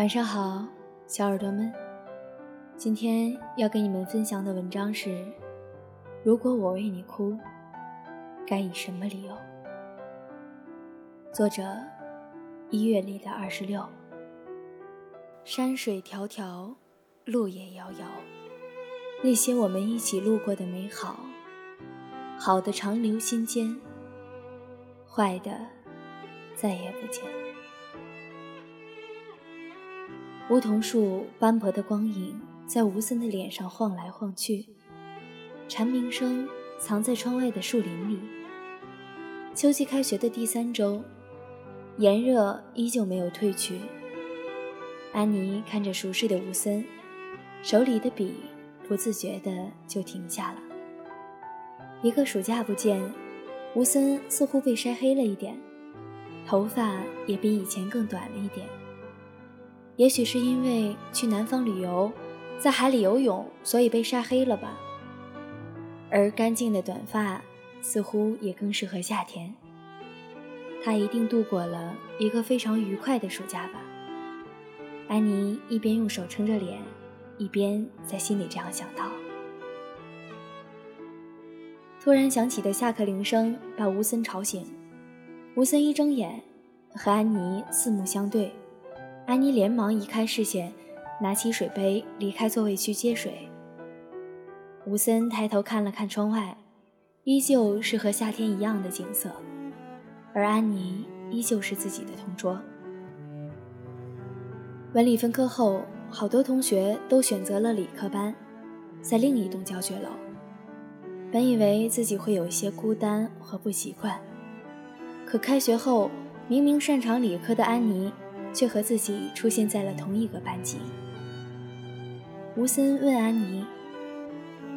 晚上好，小耳朵们。今天要跟你们分享的文章是：如果我为你哭，该以什么理由？作者：一月里的二十六。山水迢迢，路也遥遥，那些我们一起路过的美好，好的长留心间，坏的再也不见。梧桐树斑驳的光影在吴森的脸上晃来晃去，蝉鸣声藏在窗外的树林里。秋季开学的第三周，炎热依旧没有褪去。安妮看着熟睡的吴森，手里的笔不自觉地就停下了。一个暑假不见，吴森似乎被晒黑了一点，头发也比以前更短了一点。也许是因为去南方旅游，在海里游泳，所以被晒黑了吧。而干净的短发似乎也更适合夏天。他一定度过了一个非常愉快的暑假吧。安妮一边用手撑着脸，一边在心里这样想到。突然响起的下课铃声把吴森吵醒。吴森一睁眼，和安妮四目相对。安妮连忙移开视线，拿起水杯离开座位去接水。吴森抬头看了看窗外，依旧是和夏天一样的景色，而安妮依旧是自己的同桌。文理分科后，好多同学都选择了理科班，在另一栋教学楼。本以为自己会有一些孤单和不习惯，可开学后，明明擅长理科的安妮，却和自己出现在了同一个班级。吴森问安妮：“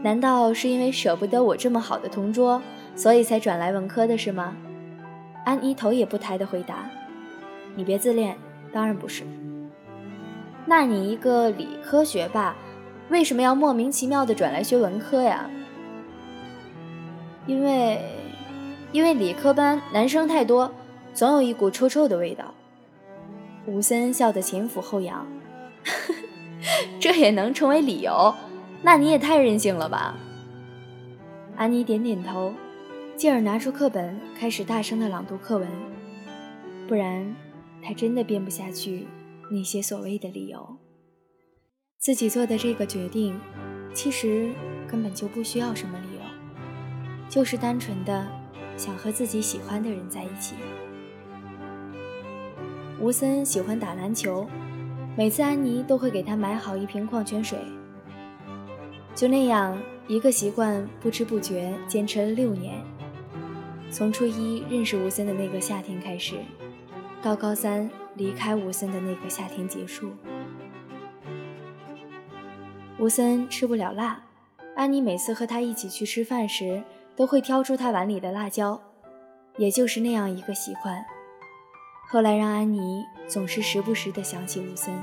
难道是因为舍不得我这么好的同桌，所以才转来文科的是吗？”安妮头也不抬地回答：“你别自恋，当然不是。”那你一个理科学霸，为什么要莫名其妙的转来学文科呀？因为，因为理科班男生太多，总有一股臭臭的味道。吴森笑得前俯后仰，这也能成为理由？那你也太任性了吧！安妮点点头，继而拿出课本，开始大声的朗读课文。不然，她真的编不下去。那些所谓的理由，自己做的这个决定，其实根本就不需要什么理由，就是单纯的想和自己喜欢的人在一起。吴森喜欢打篮球，每次安妮都会给他买好一瓶矿泉水。就那样，一个习惯不知不觉坚持了六年，从初一认识吴森的那个夏天开始，到高三。离开吴森的那个夏天结束。吴森吃不了辣，安妮每次和他一起去吃饭时，都会挑出他碗里的辣椒。也就是那样一个习惯，后来让安妮总是时不时地想起吴森。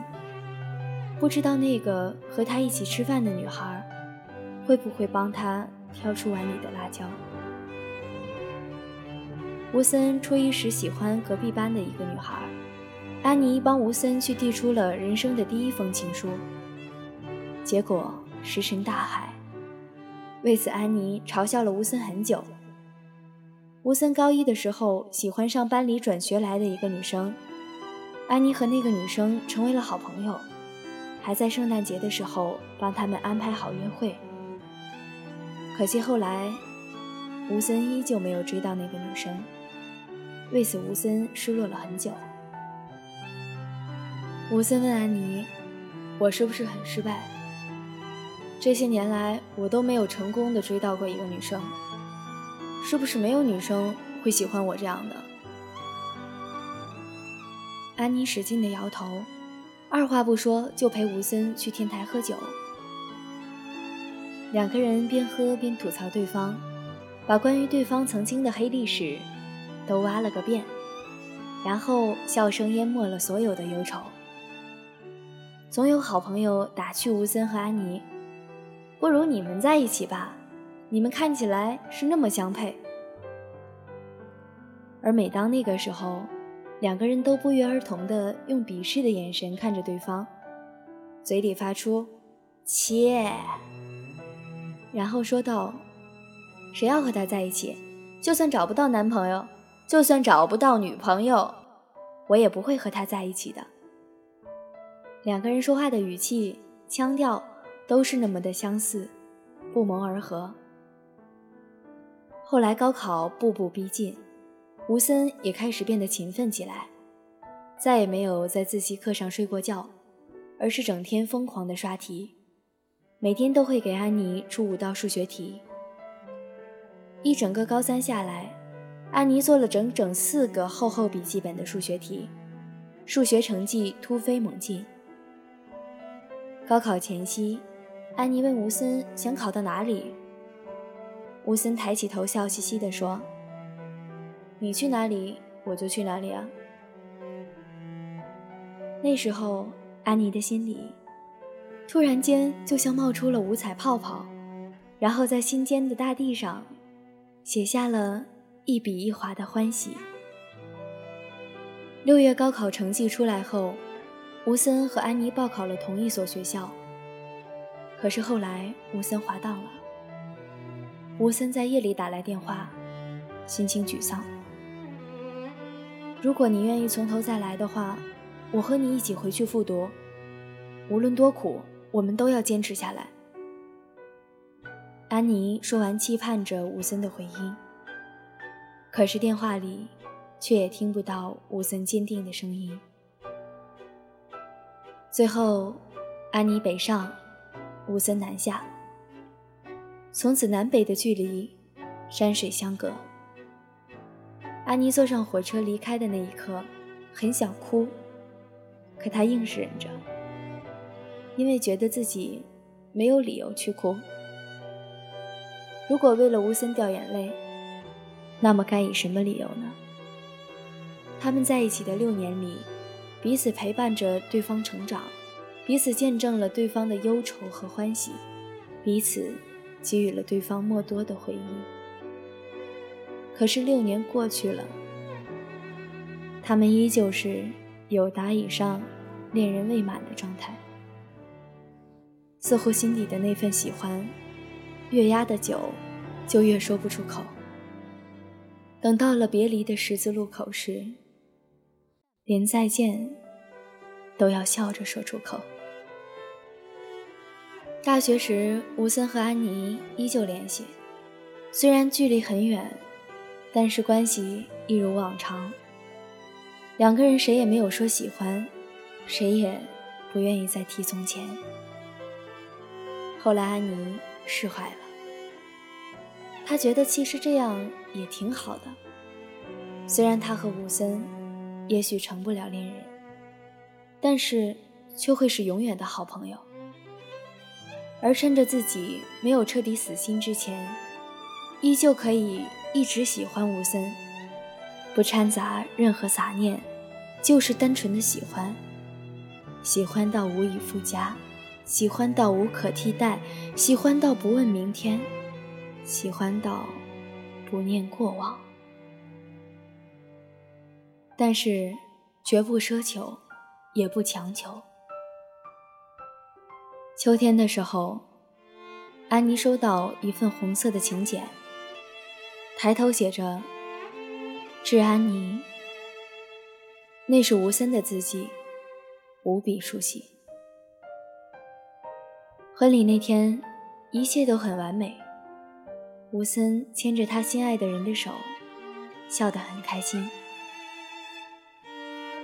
不知道那个和他一起吃饭的女孩，会不会帮他挑出碗里的辣椒？吴森初一时喜欢隔壁班的一个女孩。安妮帮吴森去递出了人生的第一封情书，结果石沉大海。为此，安妮嘲笑了吴森很久。吴森高一的时候喜欢上班里转学来的一个女生，安妮和那个女生成为了好朋友，还在圣诞节的时候帮他们安排好约会。可惜后来，吴森依旧没有追到那个女生，为此吴森失落了很久。吴森问安妮：“我是不是很失败？这些年来，我都没有成功的追到过一个女生，是不是没有女生会喜欢我这样的？”安妮使劲的摇头，二话不说就陪吴森去天台喝酒。两个人边喝边吐槽对方，把关于对方曾经的黑历史都挖了个遍，然后笑声淹没了所有的忧愁。总有好朋友打趣吴森和安妮：“不如你们在一起吧，你们看起来是那么相配。”而每当那个时候，两个人都不约而同地用鄙视的眼神看着对方，嘴里发出“切”，然后说道：“谁要和他在一起？就算找不到男朋友，就算找不到女朋友，我也不会和他在一起的。”两个人说话的语气、腔调都是那么的相似，不谋而合。后来高考步步逼近，吴森也开始变得勤奋起来，再也没有在自习课上睡过觉，而是整天疯狂的刷题，每天都会给安妮出五道数学题。一整个高三下来，安妮做了整整四个厚厚笔记本的数学题，数学成绩突飞猛进。高考前夕，安妮问吴森想考到哪里。吴森抬起头，笑嘻嘻地说：“你去哪里，我就去哪里啊。”那时候，安妮的心里突然间就像冒出了五彩泡泡，然后在心间的大地上写下了一笔一划的欢喜。六月高考成绩出来后，吴森和安妮报考了同一所学校，可是后来吴森滑档了。吴森在夜里打来电话，心情沮丧。如果你愿意从头再来的话，我和你一起回去复读，无论多苦，我们都要坚持下来。安妮说完，期盼着吴森的回音。可是电话里，却也听不到吴森坚定的声音。最后，安妮北上，吴森南下。从此，南北的距离，山水相隔。安妮坐上火车离开的那一刻，很想哭，可她硬是忍着，因为觉得自己没有理由去哭。如果为了吴森掉眼泪，那么该以什么理由呢？他们在一起的六年里，彼此陪伴着对方成长，彼此见证了对方的忧愁和欢喜，彼此。给予了对方莫多的回忆。可是六年过去了，他们依旧是有达以上、恋人未满的状态。似乎心底的那份喜欢，越压得久，就越说不出口。等到了别离的十字路口时，连再见都要笑着说出口。大学时，吴森和安妮依旧联系，虽然距离很远，但是关系一如往常。两个人谁也没有说喜欢，谁也不愿意再提从前。后来安妮释怀了，她觉得其实这样也挺好的。虽然她和吴森也许成不了恋人，但是却会是永远的好朋友。而趁着自己没有彻底死心之前，依旧可以一直喜欢吴森，不掺杂任何杂念，就是单纯的喜欢，喜欢到无以复加，喜欢到无可替代，喜欢到不问明天，喜欢到不念过往，但是绝不奢求，也不强求。秋天的时候，安妮收到一份红色的请柬，抬头写着“致安妮”，那是吴森的字迹，无比熟悉。婚礼那天，一切都很完美，吴森牵着他心爱的人的手，笑得很开心。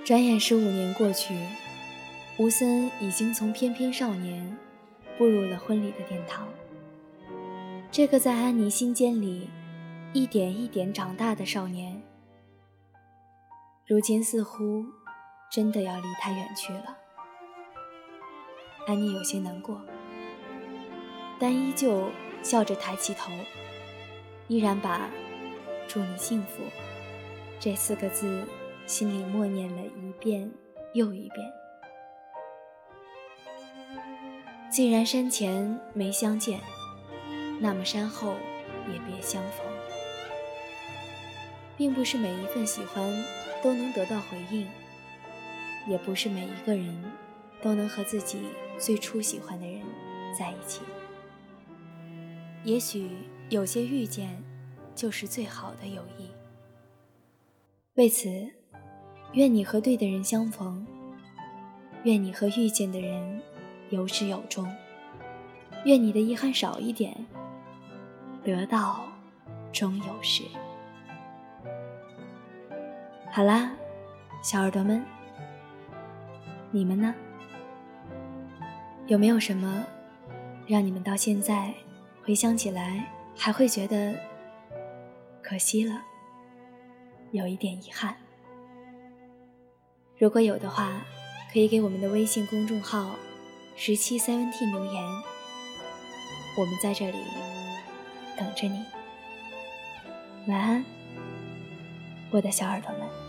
转眼十五年过去，吴森已经从翩翩少年。步入了婚礼的殿堂。这个在安妮心间里一点一点长大的少年，如今似乎真的要离他远去了。安妮有些难过，但依旧笑着抬起头，依然把“祝你幸福”这四个字心里默念了一遍又一遍。既然山前没相见，那么山后也别相逢。并不是每一份喜欢都能得到回应，也不是每一个人都能和自己最初喜欢的人在一起。也许有些遇见，就是最好的友谊。为此，愿你和对的人相逢，愿你和遇见的人有始有终，愿你的遗憾少一点，得到终有时。好啦，小耳朵们，你们呢？有没有什么让你们到现在回想起来还会觉得可惜了，有一点遗憾？如果有的话，可以给我们的微信公众号“十七 seventeen” 留言，我们在这里等着你。晚安，我的小耳朵们。